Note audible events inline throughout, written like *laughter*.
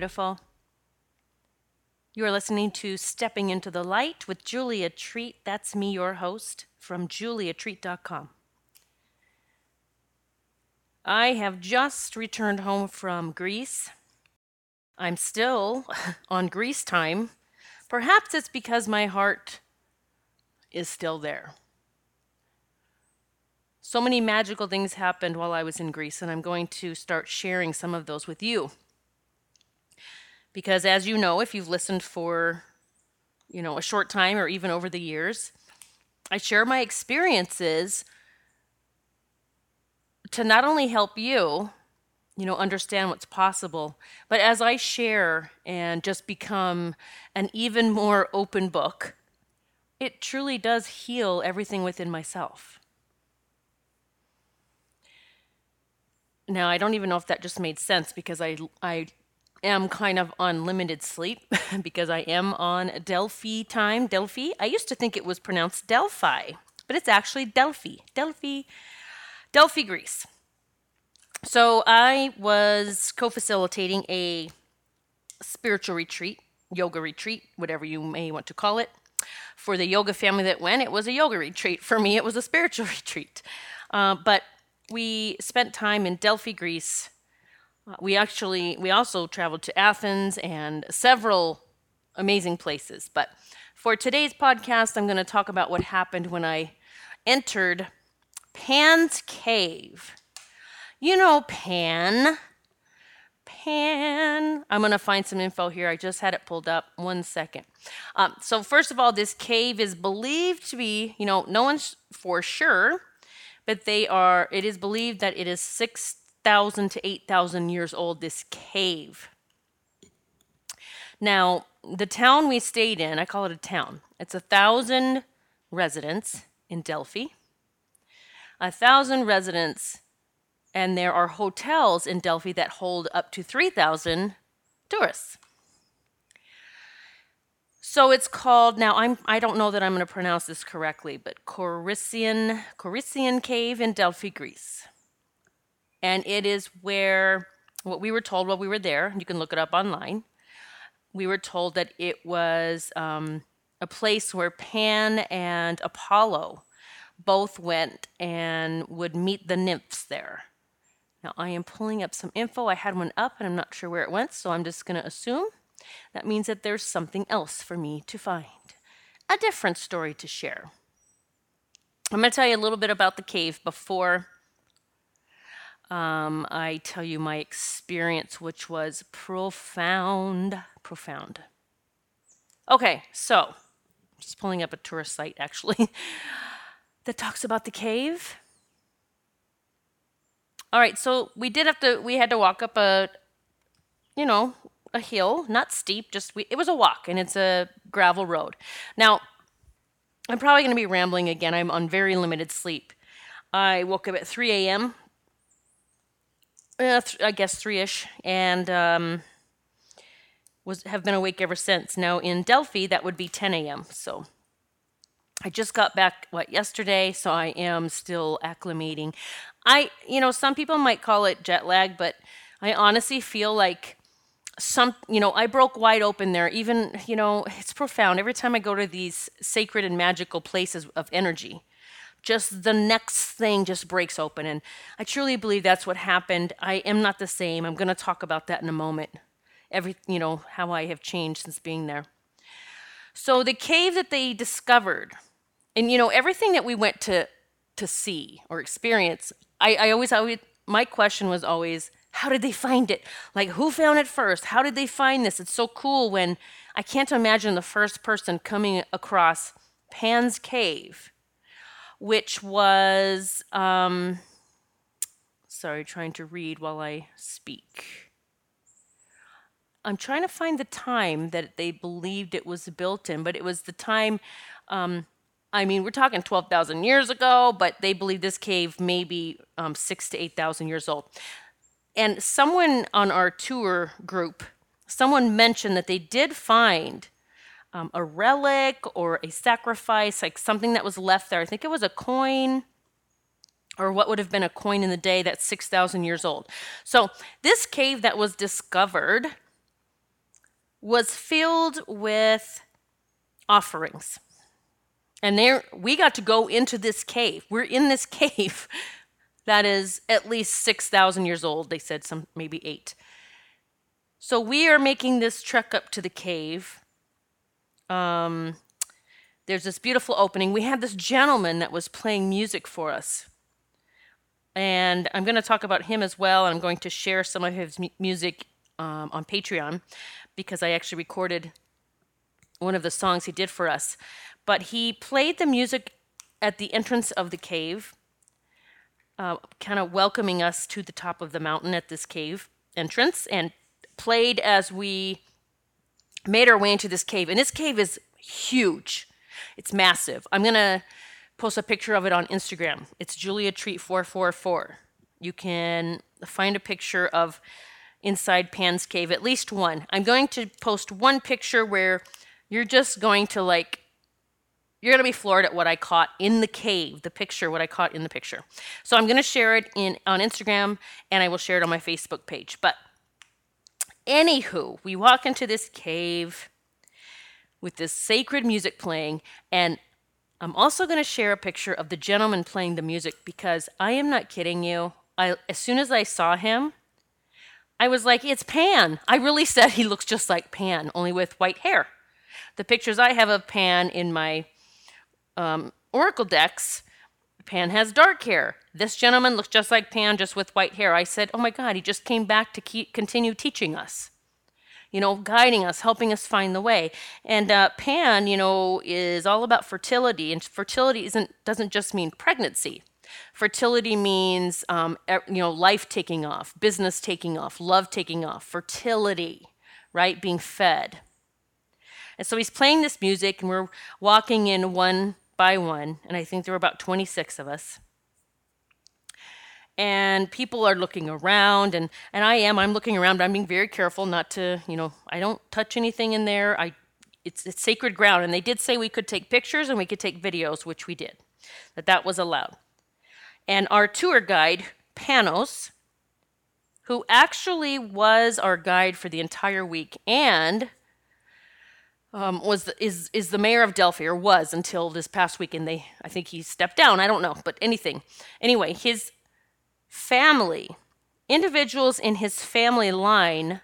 Beautiful. You are listening to Stepping into the Light with Julia Treat. That's me, your host, from juliatreat.com. I have just returned home from Greece. I'm still *laughs* on Greece time. Perhaps it's because my heart is still there. So many magical things happened while I was in Greece, and I'm going to start sharing some of those with you. Because as you know, if you've listened for, you know, a short time or even over the years, I share my experiences to not only help you, you know, understand what's possible, but as I share and just become an even more open book, it truly does heal everything within myself. Now, I don't even know if that just made sense because I I am kind of on limited sleep *laughs* because I am on Delphi time. Delphi. I used to think it was pronounced Delphi, but it's actually Delphi. Delphi. Delphi, Greece. So I was co-facilitating a spiritual retreat, yoga retreat, whatever you may want to call it. For the yoga family that went, it was a yoga retreat. For me, it was a spiritual *laughs* retreat. Uh, but we spent time in Delphi, Greece, we actually we also traveled to Athens and several amazing places. But for today's podcast, I'm going to talk about what happened when I entered Pan's Cave. You know Pan. Pan. I'm going to find some info here. I just had it pulled up. One second. Um, so, first of all, this cave is believed to be, you know, no one's for sure, but they are, it is believed that it is six 6,000 to 8,000 years old, this cave. Now, the town we stayed in, I call it a town, it's a thousand residents in Delphi, a thousand residents, and there are hotels in Delphi that hold up to 3,000 tourists. So it's called now. I'm I don't know that I'm going to pronounce this correctly, but Corycian Corycian Cave in Delphi, Greece and it is where what we were told while we were there. You can look it up online. We were told that it was um, a place where Pan and Apollo both went and would meet the nymphs there. Now, I am pulling up some info. I had one up and I'm not sure where it went, so I'm just going to assume that means that there's something else for me to find, a different story to share. I'm going to tell you a little bit about the cave before um, I tell you my experience, which was profound, profound. Okay, so I'm just pulling up a tourist site actually *laughs* that talks about the cave. All right, so we did have to, we had to walk up a, you know, a hill, not steep, just we, it was a walk and it's a gravel road. Now, I'm probably going to be rambling again. I'm on very limited sleep. I woke up at 3 a.m uh, th- I guess three ish, and um, was have been awake ever since. Now in Delphi, that would be 10 a.m. So I just got back what yesterday, so I am still acclimating. I, you know, some people might call it jet lag, but I honestly feel like some, you know, I broke wide open there. Even, you know, it's profound. Every time I go to these sacred and magical places of energy, just the next thing just breaks open. And I truly believe that's what happened. I am not the same. I'm going to talk about that in a moment. Every, you know, how I have changed since being there. So the cave that they discovered, and you know, everything that we went to to see or experience, I, I always, always, my question was always, how did they find it? Like, who found it first? How did they find this? It's so cool when I can't imagine the first person coming across Pan's Cave which was, um, sorry, trying to read while I speak. I'm trying to find the time that they believed it was built in, but it was the time. Um, I mean, we're talking 12,000 years ago, but they believe this cave may be um, six to 8,000 years old. And someone on our tour group, someone mentioned that they did find um, a relic or a sacrifice, like something that was left there. I think it was a coin or what would have been a coin in the day that's 6,000 years old. So, this cave that was discovered was filled with offerings. And there we got to go into this cave. We're in this *laughs* cave that is at least 6,000 years old. They said some maybe 8. So we are making this trek up to the cave. Um, there's this beautiful opening. We had this gentleman that was playing music for us. And I'm going to talk about him as well. I'm going to share some of his mu- music um, on Patreon because I actually recorded one of the songs he did for us. But he played the music at the entrance of the cave, uh, kind of welcoming us to the top of the mountain at this cave entrance, and played as we made our way into this cave. And this cave is huge, it's massive. I'm going to post a picture of it on Instagram. It's Julia Treat 444. You can find a picture of inside Pan's cave, at least one. I'm going to post one picture where you're just going to like you're going to be floored at what I caught in the cave, the picture, what I caught in the picture. So I'm going to share it in on Instagram and I will share it on my Facebook page. But anywho, we walk into this cave with this sacred music playing and I'm also going to share a picture of the gentleman playing the music because I am not kidding you. I as soon as I saw him, I was like, "It's Pan." I really said he looks just like Pan, only with white hair. The pictures I have of Pan in my um, Oracle decks, Pan has dark hair. This gentleman looks just like Pan, just with white hair. I said, Oh my God, he just came back to keep, continue teaching us, you know, guiding us, helping us find the way. And uh, Pan, you know, is all about fertility, and fertility isn't doesn't just mean pregnancy. Fertility means, um, you know, life taking off, business taking off, love taking off, fertility, right? Being fed. And so he's playing this music, and we're walking in one by one, and I think there were about 26 of us. And people are looking around, and, and I am. I'm looking around, but I'm being very careful not to, you know, I don't touch anything in there. I, it's, it's sacred ground. And they did say we could take pictures and we could take videos, which we did, that that was allowed. And our tour guide, Panos, who actually was our guide for the entire week and um, was is is the mayor of Delphi or was until this past weekend. They I think he stepped down. I don't know, but anything. Anyway, his family, individuals in his family line.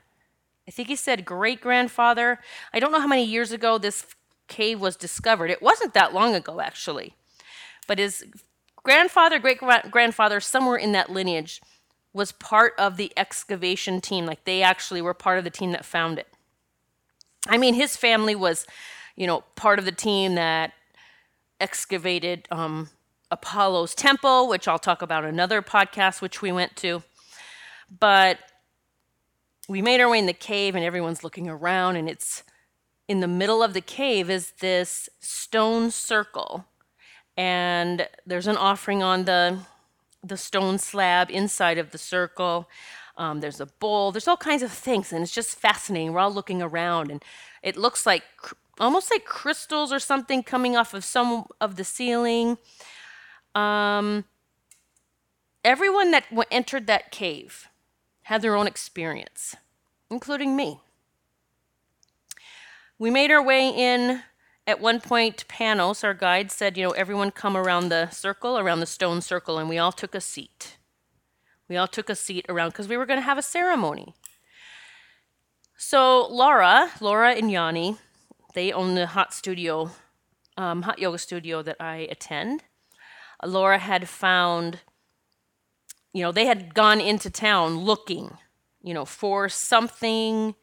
I think he said great grandfather. I don't know how many years ago this cave was discovered. It wasn't that long ago, actually. But his grandfather, great grandfather, somewhere in that lineage, was part of the excavation team. Like they actually were part of the team that found it. I mean, his family was, you know, part of the team that excavated um, Apollo's temple, which I'll talk about another podcast, which we went to. But we made our way in the cave, and everyone's looking around, and it's in the middle of the cave is this stone circle, and there's an offering on the the stone slab inside of the circle. Um, there's a bowl. There's all kinds of things, and it's just fascinating. We're all looking around, and it looks like almost like crystals or something coming off of some of the ceiling. Um, everyone that entered that cave had their own experience, including me. We made our way in. At one point, Panos, our guide, said, You know, everyone come around the circle, around the stone circle, and we all took a seat. We all took a seat around because we were going to have a ceremony. So Laura, Laura and Yanni, they own the hot studio, um, hot yoga studio that I attend. Laura had found, you know, they had gone into town looking, you know, for something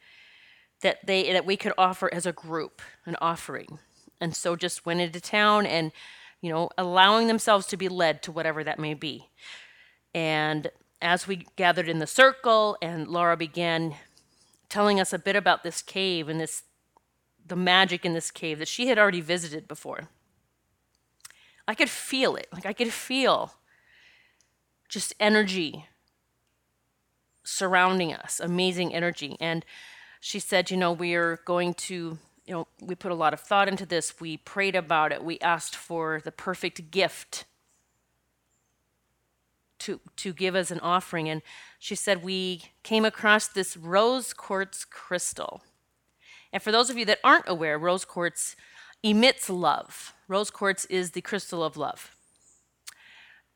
that they that we could offer as a group, an offering, and so just went into town and, you know, allowing themselves to be led to whatever that may be. And as we gathered in the circle and Laura began telling us a bit about this cave and this the magic in this cave that she had already visited before. I could feel it. Like I could feel just energy surrounding us, amazing energy. And she said, you know, we're going to, you know, we put a lot of thought into this. We prayed about it. We asked for the perfect gift to, to give as an offering. And she said, We came across this rose quartz crystal. And for those of you that aren't aware, rose quartz emits love. Rose quartz is the crystal of love.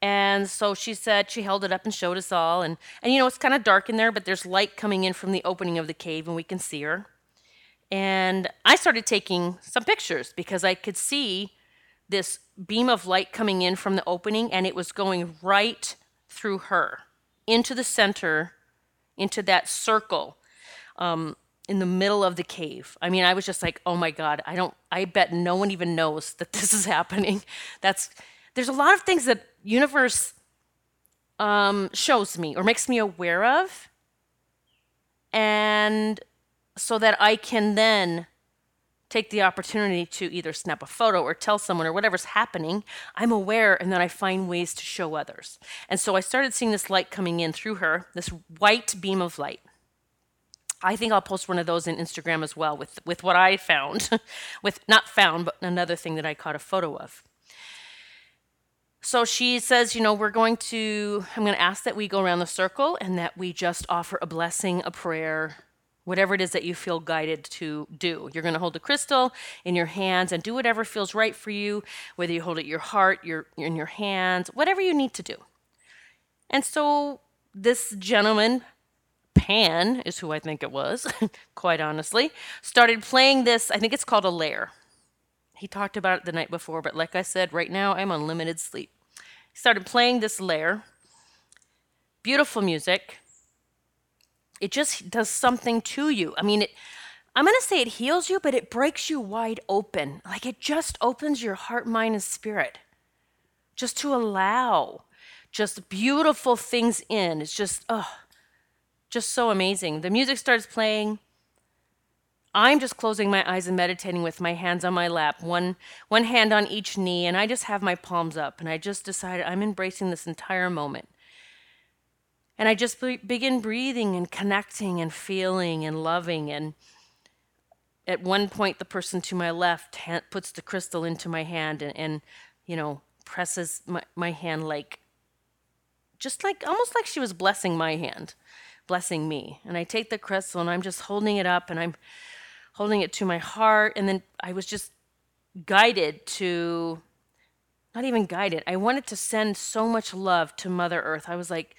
And so she said she held it up and showed us all and and you know it's kind of dark in there but there's light coming in from the opening of the cave and we can see her. And I started taking some pictures because I could see this beam of light coming in from the opening and it was going right through her into the center into that circle um, in the middle of the cave. I mean, I was just like, oh my God, I don't, I bet no one even knows that this is *laughs* happening. That's, there's a lot of things that universe um, shows me or makes me aware of. And so that I can then take the opportunity to either snap a photo or tell someone or whatever's happening, I'm aware and then I find ways to show others. And so I started seeing this light coming in through her, this white beam of light. I think I'll post one of those in Instagram as well with with what I found, *laughs* with not found, but another thing that I caught a photo of. So she says, you know, we're going to I'm going to ask that we go around the circle and that we just offer a blessing, a prayer, whatever it is that you feel guided to do. You're going to hold the crystal in your hands and do whatever feels right for you, whether you hold it your heart, your in your hands, whatever you need to do. And so this gentleman Pan is who I think it was, *laughs* quite honestly, started playing this. I think it's called a lyre. He talked about it the night before, but like I said, right now I'm on limited sleep. He started playing this lyre. Beautiful music. It just does something to you. I mean, it, I'm going to say it heals you, but it breaks you wide open. Like it just opens your heart, mind, and spirit just to allow just beautiful things in. It's just, oh, just so amazing. The music starts playing. I'm just closing my eyes and meditating with my hands on my lap, one one hand on each knee, and I just have my palms up and I just decided I'm embracing this entire moment. And I just be- begin breathing and connecting and feeling and loving and at one point the person to my left puts the crystal into my hand and, and you know presses my, my hand like just like almost like she was blessing my hand blessing me. And I take the crystal and I'm just holding it up and I'm holding it to my heart. And then I was just guided to, not even guided, I wanted to send so much love to Mother Earth. I was like,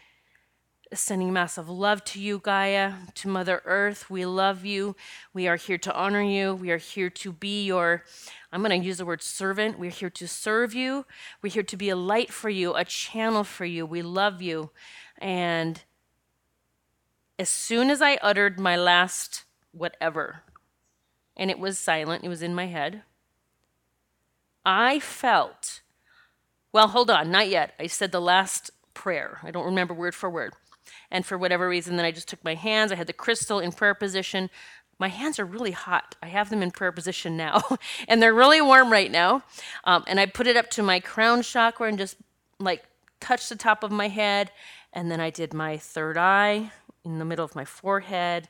sending massive love to you, Gaia, to Mother Earth. We love you. We are here to honor you. We are here to be your, I'm going to use the word servant. We're here to serve you. We're here to be a light for you, a channel for you. We love you. And as soon as I uttered my last whatever, and it was silent, it was in my head, I felt, well, hold on, not yet. I said the last prayer. I don't remember word for word. And for whatever reason, then I just took my hands, I had the crystal in prayer position. My hands are really hot. I have them in prayer position now, *laughs* and they're really warm right now. Um, and I put it up to my crown chakra and just like touched the top of my head. And then I did my third eye, in the middle of my forehead.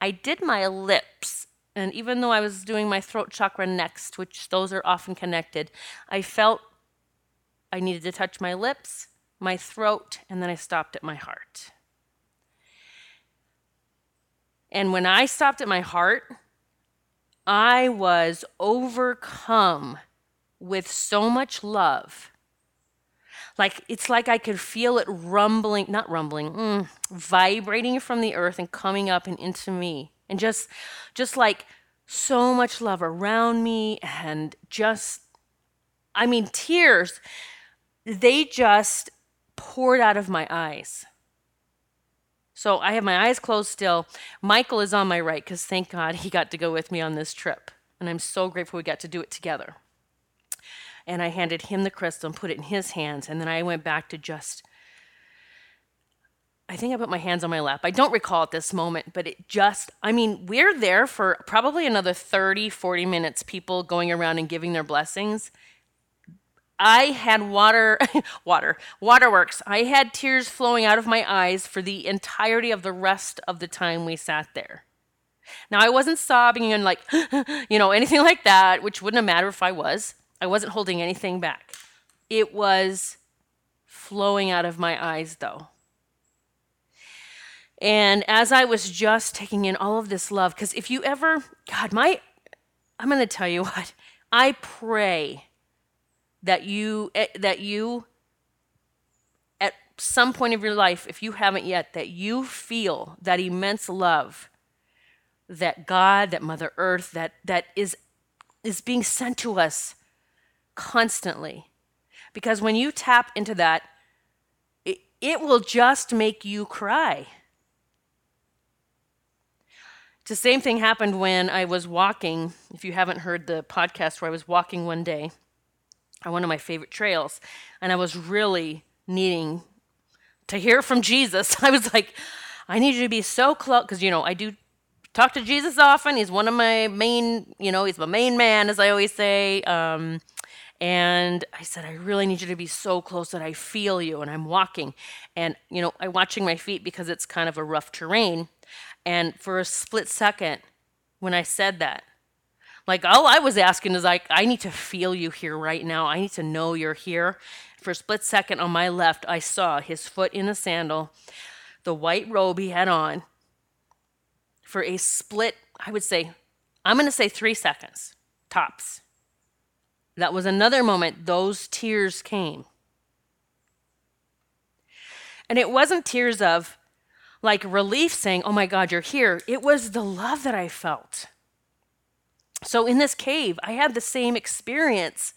I did my lips, and even though I was doing my throat chakra next, which those are often connected, I felt I needed to touch my lips, my throat, and then I stopped at my heart. And when I stopped at my heart, I was overcome with so much love like it's like I could feel it rumbling, not rumbling, mm, vibrating from the earth and coming up and into me. And just just like so much love around me and just I mean tears they just poured out of my eyes. So I have my eyes closed still. Michael is on my right because thank God he got to go with me on this trip. And I'm so grateful we got to do it together and I handed him the crystal and put it in his hands. And then I went back to just, I think I put my hands on my lap. I don't recall at this moment, but it just, I mean, we're there for probably another 30, 40 minutes, people going around and giving their blessings. I had water, *laughs* water, waterworks. I had tears flowing out of my eyes for the entirety of the rest of the time we sat there. Now, I wasn't sobbing and like, *gasps* you know, anything like that, which wouldn't have mattered if I was. I wasn't holding anything back. It was flowing out of my eyes, though. And as I was just taking in all of this love, because if you ever, God, my, I'm going to tell you *laughs* what, I pray that you, eh, that you, at some point of your life, if you haven't yet, that you feel that immense love that God, that Mother Earth, that, that is, is being sent to us constantly. Because when you tap into that, it, it will just make you cry. The same thing happened when I was walking. If you haven't heard the podcast where I was walking one day on one of my favorite trails, and I was really needing to hear from Jesus. *laughs* I was like, I need you to be so close because you know I do talk to Jesus often. He's one of my main, you know, he's my main man, as I always say. Um, and I said, I really need you to be so close that I feel you. And I'm walking, and you know, I'm watching my feet because it's kind of a rough terrain. And for a split second, when I said that, like all I was asking is like, I need to feel you here right now. I need to know you're here. For a split second on my left, I saw his foot in the sandal, the white robe he had on. For a split, I would say, I'm going to say three seconds, tops. That was another moment those tears came. And it wasn't tears of, like relief saying, Oh my God, you're here. It was the love that I felt. So in this cave, I had the same experience,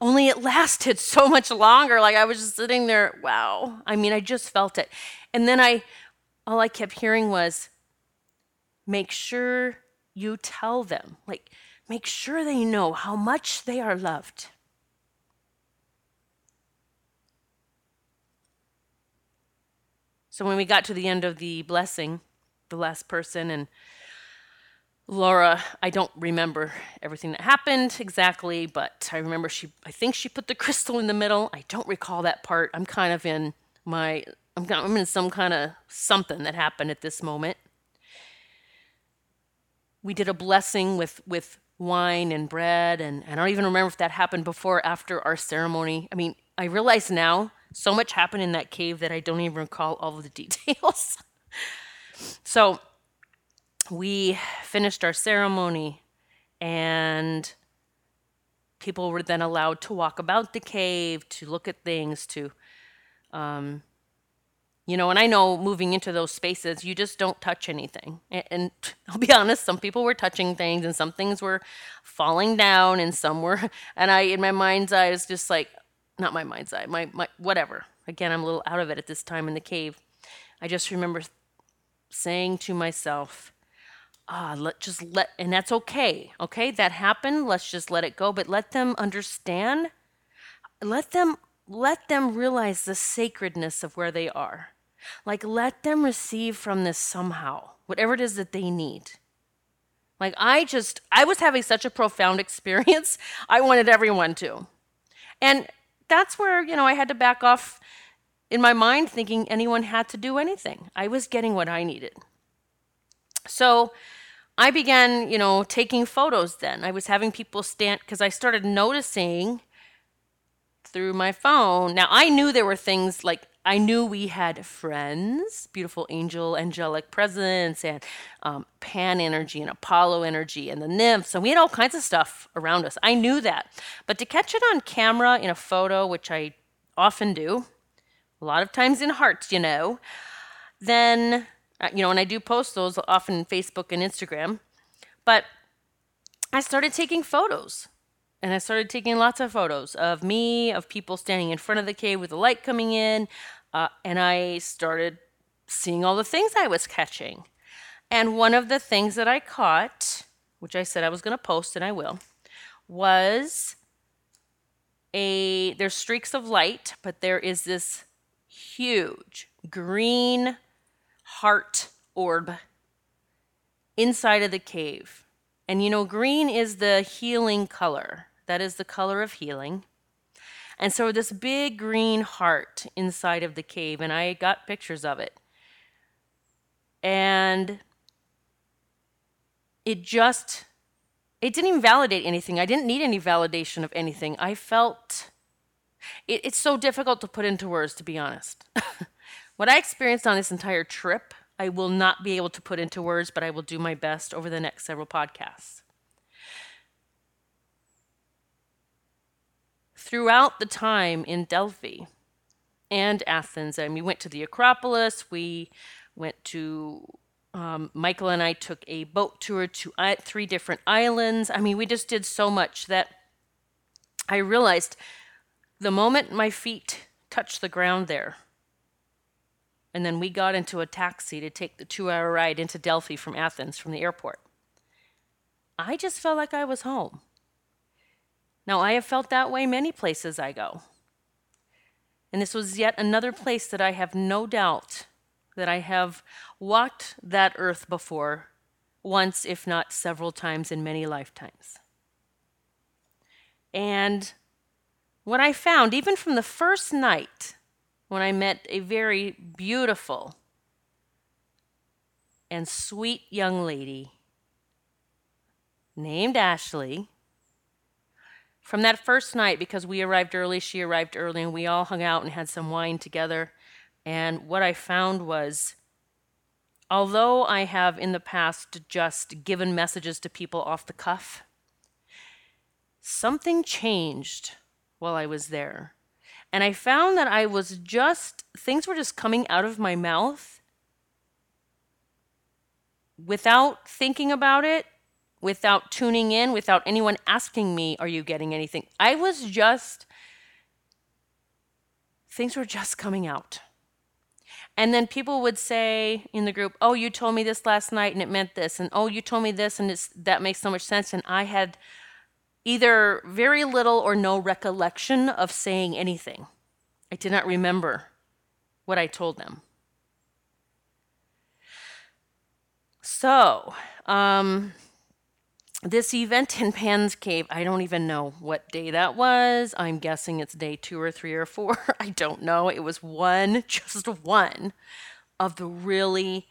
only it lasted *laughs* so much longer. Like I was just sitting there, wow. I mean, I just felt it. And then I, all I kept hearing was, make sure you tell them. Like, make sure they know how much they are loved. So when we got to the end of the blessing, the last person, and Laura, I don't remember everything that happened exactly, but I remember she, I think she put the crystal in the middle. I don't recall that part. I'm kind of in my, I'm, I'm in some kind of something that happened at this moment. We did a blessing with, with wine and bread, and, and I don't even remember if that happened before or after our ceremony. I mean, I realize now so much happened in that cave that I don't even recall all of the *laughs* details. so we finished our ceremony, and people were then allowed to walk about the cave, to look at things, to, um, you know, and I know moving into those spaces, you just don't touch anything. And, and *laughs* I'll be honest, some people were touching things, and some things were falling down, and some were, *laughs* and I, in my mind's eye, was just like, not my mind's eye, my, my whatever. Again, I'm a little out of it at this time in the cave. I just remember saying to myself, ah, let just let, and that's okay. Okay, that happened. Let's just let it go. But let them understand. Let them let them realize the sacredness of where they are. Like let them receive from this somehow, whatever it is that they need. Like I just, I was having such a profound *laughs* experience. I wanted everyone to. And that's where, you know, I had to back off in my mind thinking anyone had to do anything. I was getting what I needed. So I began, you know, taking photos then. I was having people stand because I started noticing through my phone. Now I knew there were things like I knew we had friends, beautiful angel, angelic presence, and um, Pan energy and Apollo energy and the nymphs, and we had all kinds of stuff around us. I knew that. But to catch it on camera in a photo, which I often do, a lot of times in hearts, you know, then, you know, and I do post those often on Facebook and Instagram, but I started taking photos. And I started taking lots of photos of me, of people standing in front of the cave with the light coming in. Uh, and I started seeing all the things I was catching. And one of the things that I caught, which I said I was going to post, and I will, was a there's streaks of light, but there is this huge green heart orb inside of the cave. And you know, green is the healing color. That is the color of healing. And so this big green heart inside of the cave, and I got pictures of it. And it just, it didn't even validate anything. I didn't need any validation of anything. I felt, it, it's so difficult to put into words, to be honest. *laughs* what I experienced on this entire trip, I will not be able to put into words, but I will do my best over the next several podcasts. Throughout the time in Delphi and Athens, and we went to the Acropolis, we went to um, Michael and I took a boat tour to three different islands. I mean, we just did so much that I realized the moment my feet touched the ground there, and then we got into a taxi to take the two hour ride into Delphi from Athens from the airport, I just felt like I was home. Now, I have felt that way many places I go. And this was yet another place that I have no doubt that I have walked that earth before, once, if not several times in many lifetimes. And what I found, even from the first night when I met a very beautiful and sweet young lady named Ashley, from that first night, because we arrived early, she arrived early, and we all hung out and had some wine together. And what I found was, although I have in the past just given messages to people off the cuff, something changed while I was there. And I found that I was just, things were just coming out of my mouth without thinking about it, without tuning in, without anyone asking me, Are you getting anything? I was just, things were just coming out. And then people would say in the group, "Oh, you told me this last night and it meant this." And, "Oh, you told me this and it's that makes so much sense." And I had either very little or no recollection of saying anything. I did not remember what I told them. So, um, this event in Pan's Cave, I don't even know what day that was. I'm guessing it's day two or three or four. *laughs* I don't know. It was one, *laughs* just one of the really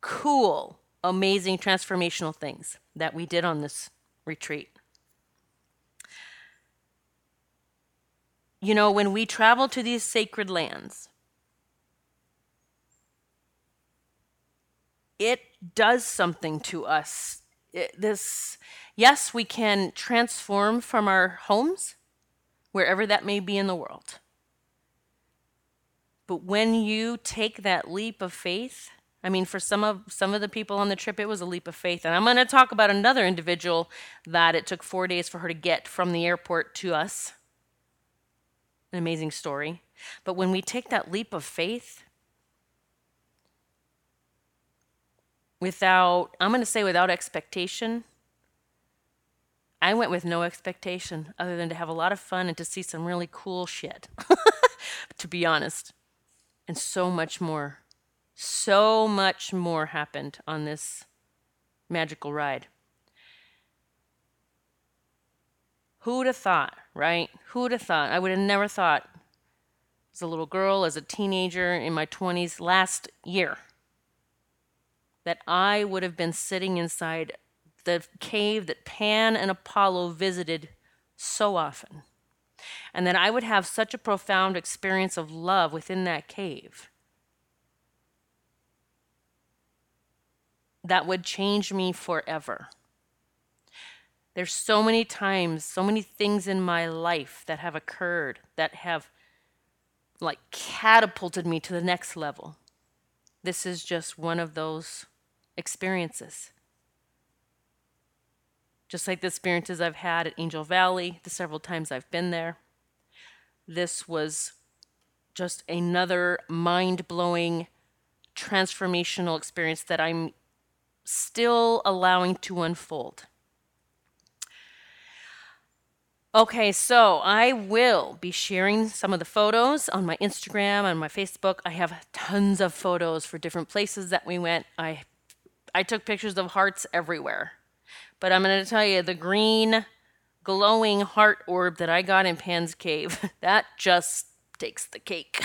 cool, amazing transformational things that we did on this retreat. You know, when we travel to these sacred lands, it does something to us. This yes we can transform from our homes wherever that may be in the world. But when you take that leap of faith i mean for some of some of the people on the trip it was a leap of faith. And i'm going to talk about another individual that it took four days for her to get from the airport to us an amazing story but when we take that leap of faith without, I'm going to say without expectation. I went with no expectation other than to have a lot of fun and to see some really cool shit, *laughs* to be honest. And so much more, so much more happened on this magical ride. Who'd have thought, right? Who'd have thought? I would have never thought as a little girl, as a teenager in my 20s, last year that I would have been sitting inside the cave that Pan and Apollo visited so often. And that I would have such a profound experience of love within that cave that would change me forever. There's so many times, so many things in my life that have occurred that have like catapulted me to the next level. This is just one of those experiences. Just like the experiences I've had at Angel Valley, the several times I've been there. This was just another mind blowing, transformational experience that I'm still allowing to unfold. Okay, so I will be sharing some of the photos on my Instagram and my Facebook. I have tons of photos for different places that we went. I I took pictures of hearts everywhere. But I'm going to tell you the green glowing heart orb that I got in Pan's Cave, *laughs* that just takes the cake.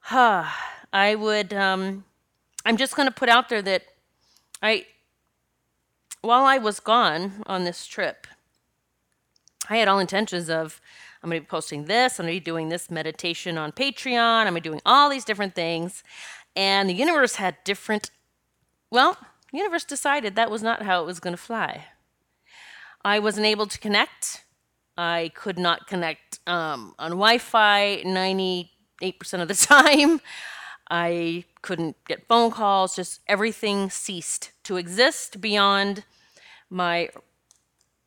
huh. *sighs* I would um I'm just going to put out there that I while I was gone on this trip, I had all intentions of I'm going to be posting this, I'm going to be doing this meditation on Patreon, I'm going to be doing all these different things. And the universe had different, well, universe decided that was not how it was going to fly. I wasn't able to connect. I could not connect um, on Wi Fi 98% of the *laughs* time. I couldn't get phone calls, just everything ceased to exist beyond my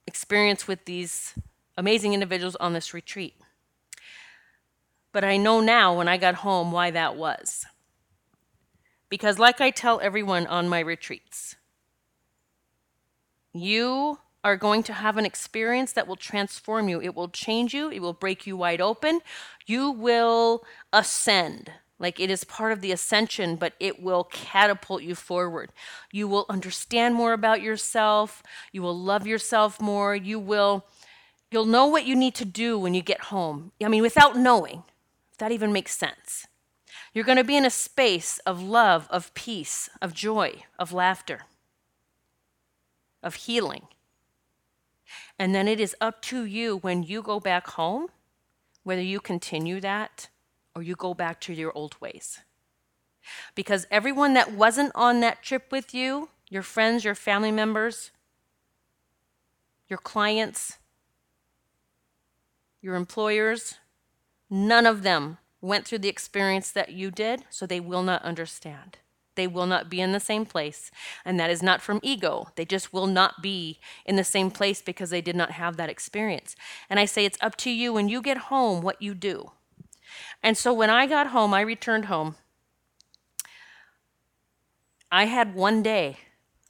experience with these amazing individuals on this retreat. But I know now when I got home why that was. Because, like I tell everyone on my retreats, you are going to have an experience that will transform you. It will change you, it will break you wide open. You will ascend. Like it is part of the ascension, but it will catapult you forward. You will understand more about yourself. You will love yourself more. You will you'll know what you need to do when you get home. I mean, without knowing, if that even makes sense. You're going to be in a space of love, of peace, of joy, of laughter, of healing. And then it is up to you when you go back home whether you continue that or you go back to your old ways. Because everyone that wasn't on that trip with you, your friends, your family members, your clients, your employers, none of them went through the experience that you did, so they will not understand. They will not be in the same place. And that is not from ego. They just will not be in the same place because they did not have that experience. And I say it's up to you when you get home what you do. And so when I got home, I returned home. I had one day.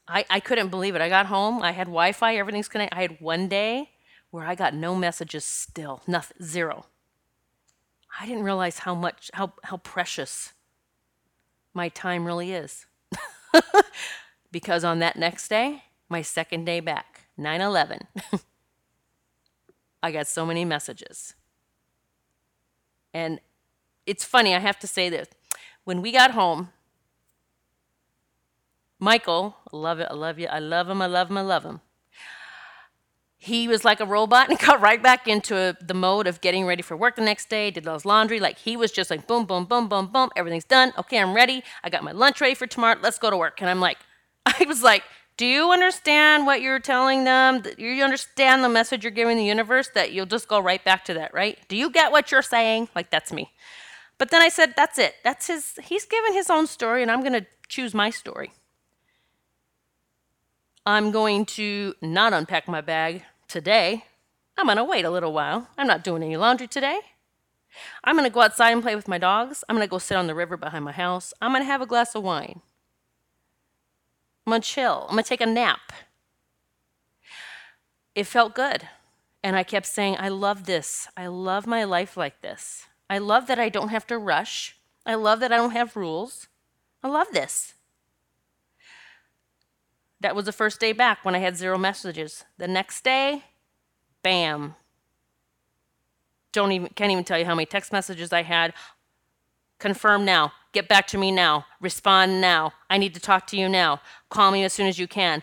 I, I couldn't believe it. I got home, I had Wi Fi, everything's connected. I had one day where I got no messages still, nothing, zero. I didn't realize how much, how, how precious my time really is. *laughs* because on that next day, my second day back, 9 11, *laughs* I got so many messages. And it's funny, I have to say this. When we got home, Michael, I love it, I love you, I love him, I love him, I love him. He was like a robot and *laughs* got right back into the mode of getting ready for work the next day, did his laundry. Like he was just like boom, boom, boom, boom, boom, everything's done. Okay, I'm ready. I got my lunch ready for tomorrow. Let's go to work. And I'm like, *laughs* I was like, do you understand what you're telling them? Do you understand the message you're giving the universe that you'll just go right back to that, right? Do you get what you're saying? Like, that's me. But then I said, that's it. That's his, he's given his own story, and I'm going to choose my story. I'm going to not unpack my bag today. I'm going to wait a little while. I'm not doing any laundry today. I'm going to go outside and play with my dogs. I'm going to go sit on the river behind my house. I'm going to have a glass of wine. I'm going to chill. I'm going to take a nap. It felt good. And I kept saying, I love this. I love my life like this. I love that I don't have to rush. I love that I don't have rules. I love this. That was the first day back when I had zero messages. The next day, bam. Don't even can't even tell you how many text messages I had. Confirm now. Get back to me now. Respond now. I need to talk to you now. Call me as soon as you can.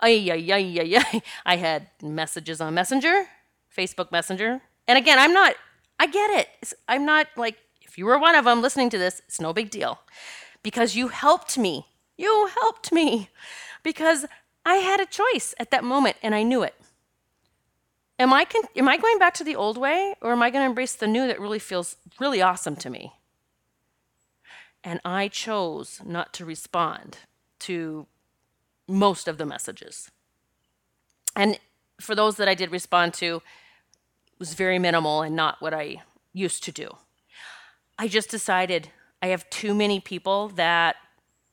Ay, ay, ay, ay, ay. *laughs* I had messages on Messenger, Facebook Messenger. And again, I'm not I get it. I'm not like, if you were one of them listening to this, it's no big deal. Because you helped me. You helped me. Because I had a choice at that moment and I knew it. Am I, con- am I going back to the old way or am I going to embrace the new that really feels really awesome to me? And I chose not to respond to most of the messages. And for those that I did respond to, it was very minimal and not what I used to do. I just decided I have too many people that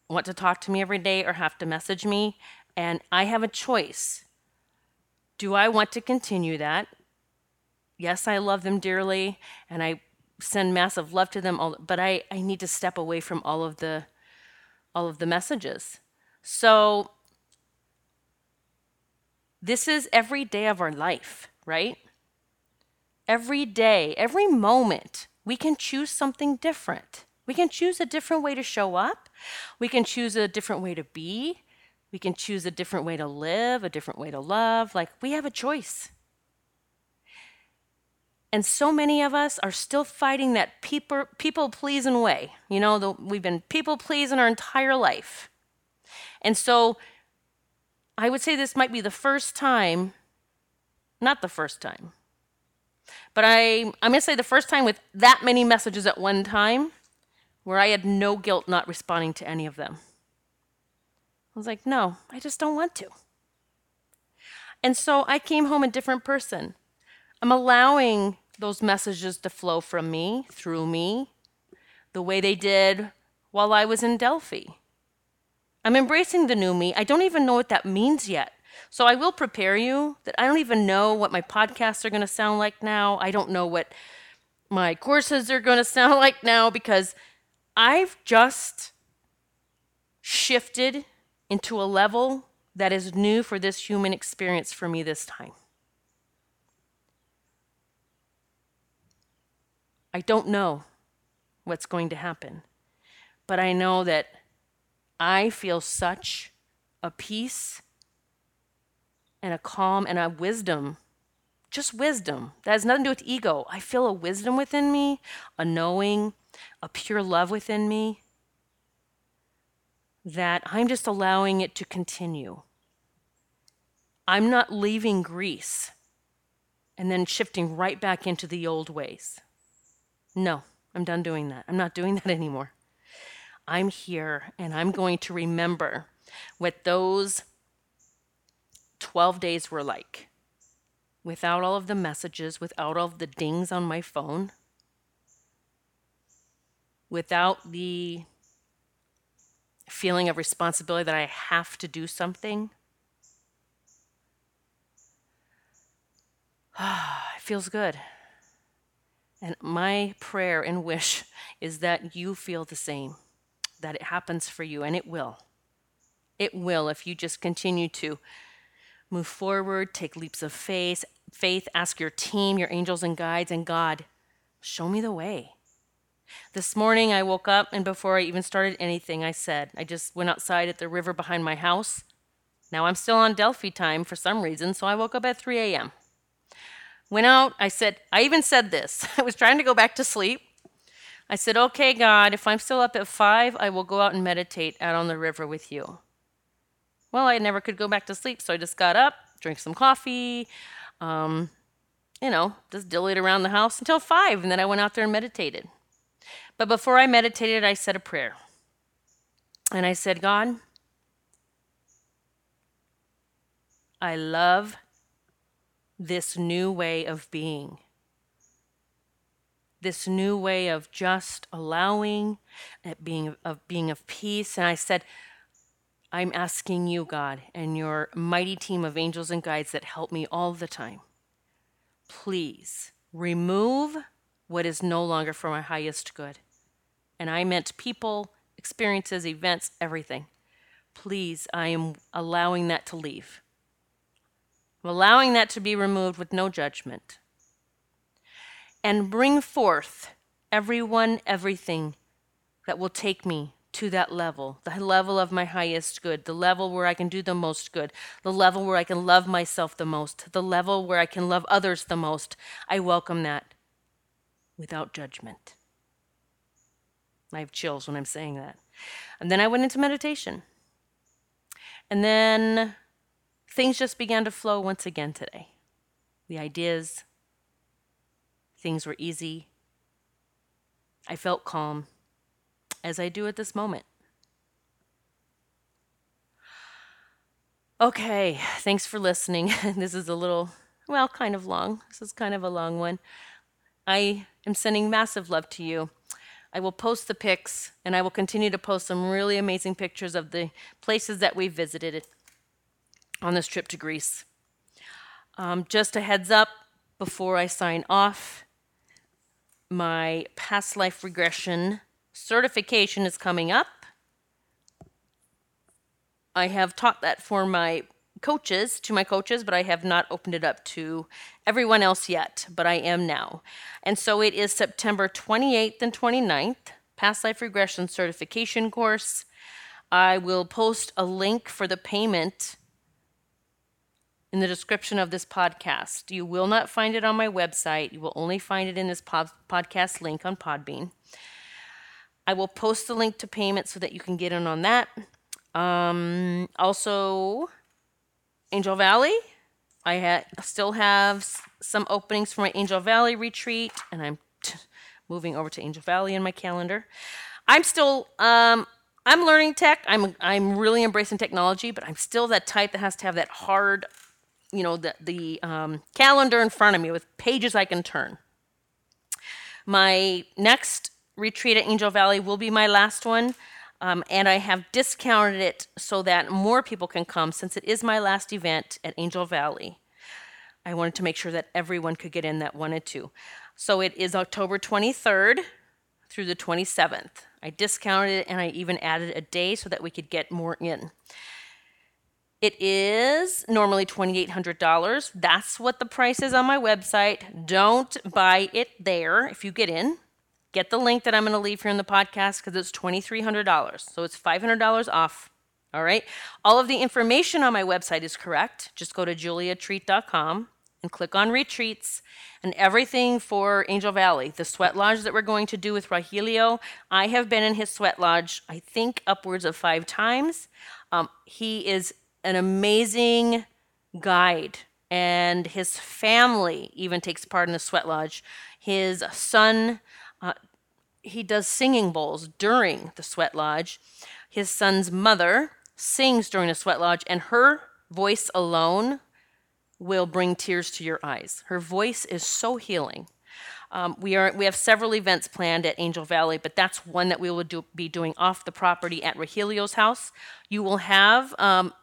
want to talk to me every day or have to message me, and I have a choice. Do I want to continue that? Yes, I love them dearly, and I send massive love to them, all, but I, I need to step away from all of the all of the messages. So this is every day of our life, right? Every day, every moment, we can choose something different. We can choose a different way to show up. We can choose a different way to be. We can choose a different way to live, a different way to love. Like, we have a choice. And so many of us are still fighting that people people pleasing way. You know, the, we've been people pleasing our entire life. And so I would say this might be the first time, not the first time, but I, I'm going to say the first time with that many messages at one time where I had no guilt not responding to any of them. I was like, no, I just don't want to. And so I came home a different person. I'm allowing those messages to flow from me, through me, the way they did while I was in Delphi. I'm embracing the new me. I don't even know what that means yet. So I will prepare you that I don't even know what my podcasts are going to sound like now. I don't know what my courses are going *laughs* to sound like now because I've just shifted into a level that is new for this human experience for me this time. I don't know what's going to happen, but I know that I feel such a peace and a calm and a wisdom. Just wisdom. That has nothing to do with ego. I feel a wisdom within me, a knowing, a pure love within me that I'm just allowing it to continue. I'm not leaving Greece and then shifting right back into the old ways. No, I'm done doing that. I'm not doing *laughs* that anymore. I'm here and I'm going to remember what those 12 days were like without all of the messages, without all of the dings on my phone, without the feeling of responsibility that I have to do something. *sighs* it feels good. And my prayer and wish *laughs* is that you feel the same, that it happens for you, and it will. It will if you just continue to move forward, take leaps of faith, faith, ask your team, your angels and guides, and God, show me the way. This morning I woke up, and before I even started anything, I said, I just went outside at the river behind my house. Now I'm still on Delphi time for some reason, so I woke up at 3 a.m. Went out, I said, I even said this. *laughs* I was trying to go back to sleep. I said, Okay, God, if I'm still up at 5, I will go out and meditate out on the river with you. Well, I never could go back to sleep, so I just got up, drank some coffee, um, you know, just dillied around the house until 5, and then I went out there and meditated. But before I meditated, I said a prayer. And I said, God, I love this new way of being. This new way of just allowing, it being of being of peace. And I said, I'm asking you, God, and your mighty team of angels and guides that help me all the time. Please remove what is no longer for my highest good. And I meant people, experiences, events, everything. Please, I am allowing that to leave. I'm allowing that to be removed with no judgment. And bring forth everyone, everything that will take me to that level, the level of my highest good, the level where I can do the most good, the level where I can love myself the most, the level where I can love others the most. I welcome that without judgment. I have chills when I'm saying that. And then I went into meditation. And then things just began to flow once again today. The ideas, things were easy. I felt calm as I do at this moment. Okay, thanks for listening. *laughs* this is a little, well, kind of long. This is kind of a long one. I am sending massive love to you. I will post the pics and I will continue to post some really amazing pictures of the places that we visited on this trip to Greece. Um, just a heads up before I sign off, my past life regression certification is coming up. I have taught that for my coaches, to my coaches, but I have not opened it up to everyone else yet, but I am now. And so it is September 28th and 29th, Past Life Regression Certification course. I will post a link for the payment in the description of this podcast. You will not find it on my website. You will only find it in this pod- podcast link on Podbean. I will post the link to payment so that you can get in on that. Um, also, Angel Valley. I still have s- some openings for my Angel Valley retreat, and I'm moving over to Angel Valley in my calendar. I'm still um, I'm learning tech. I'm I'm really embracing technology, but I'm still that type that has to have that hard, you know, the the um, calendar in front of me with pages I can turn. My next retreat at Angel Valley will be my last one. Um, and I have discounted it so that more people can come since it is my last event at Angel Valley. I wanted to make sure that everyone could get in that wanted to. So it is October 23rd through the 27th. I discounted it and I even added a day so that we could get more in. It is normally $2,800. That's what the price is on my website. Don't buy it there if you get in. Get the link that I'm going to leave here in the podcast because it's $2,300. So it's $500 off. All right. All of the information on my website is correct. Just go to juliatreat.com and click on retreats and everything for Angel Valley. The sweat lodge that we're going to do with Rahilio, I have been in his sweat lodge, I think upwards of five times. Um, he is an amazing guide, and his family even takes part in the sweat lodge. His son, uh, he does singing bowls during the sweat lodge. His son's mother sings during the sweat lodge, and her voice alone will bring tears to your eyes. Her voice is so healing. Um, we are we have several events planned at Angel Valley, but that's one that we will do, be doing off the property at Rahilio's house. You will have um,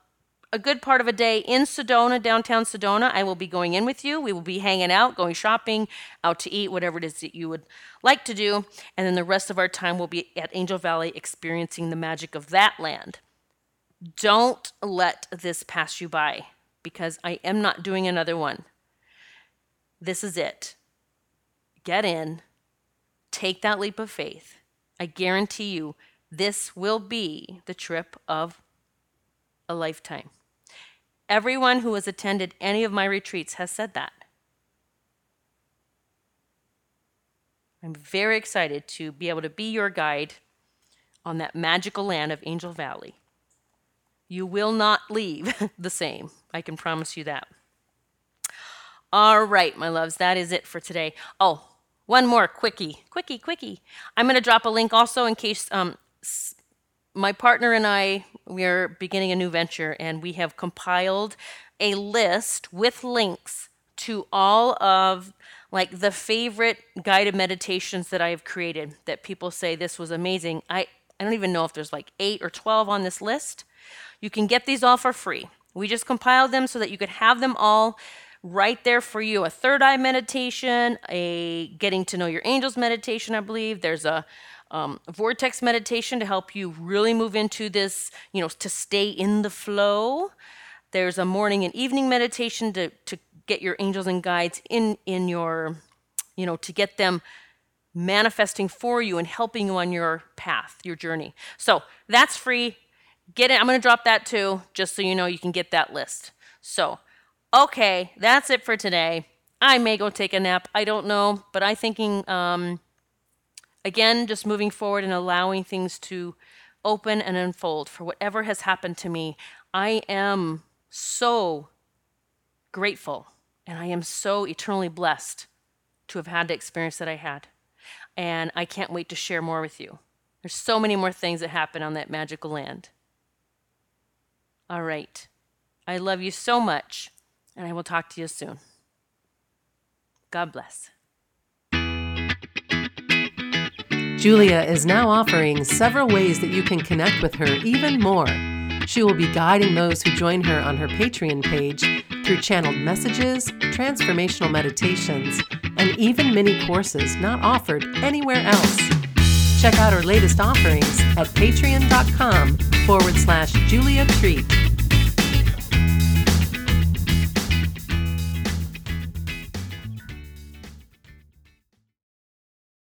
a good part of a day in Sedona, downtown Sedona. I will be going in with you. We will be hanging out, going shopping, out to eat, whatever it is that you would like to do. And then the rest of our time will be at Angel Valley experiencing the magic of that land. Don't let this pass you by because I am not doing another one. This is it. Get in, take that leap of faith. I guarantee you, this will be the trip of a lifetime. Everyone who has attended any of my retreats has said that. I'm very excited to be able to be your guide on that magical land of Angel Valley. You will not leave *laughs* the same. I can promise you that. All right, my loves, that is it for today. Oh, one more quickie, quickie, quickie. I'm going to drop a link also in case um, my partner and I we are beginning a new venture, and we have compiled a list with links to all of like the favorite guided meditations that I have created that people say this was amazing. I I don't even know if there's like 8 or 12 on this list. You can get these all for free. We just compiled them so that you could have them all right there for you. A third eye meditation, a getting to know your angels meditation, I believe. There's a um, vortex meditation to help you really move into this, you know, to stay in the flow. There's a morning and evening meditation to, to get your angels and guides in, in your, you know, to get them manifesting for you and helping you on your path, your journey. So that's free. Get it. I'm going to drop that too, just so you know you can get that list. So, okay, that's it for today. I may go take a nap. I don't know, but I'm thinking um, again, just moving forward and allowing things to open and unfold for whatever has happened to me. I am so grateful and I am so eternally blessed to have had the experience that I had. And I can't wait to share more with you. There's so many more things that happen on that magical land. All right. I love you so much, and I will talk to you soon. God bless. Julia is now offering several ways that you can connect with her even more. She will be guiding those who join her on her Patreon page through channeled messages, transformational meditations, and even mini courses not offered anywhere else. Check out her latest offerings at patreon.com forward slash Julia Treat.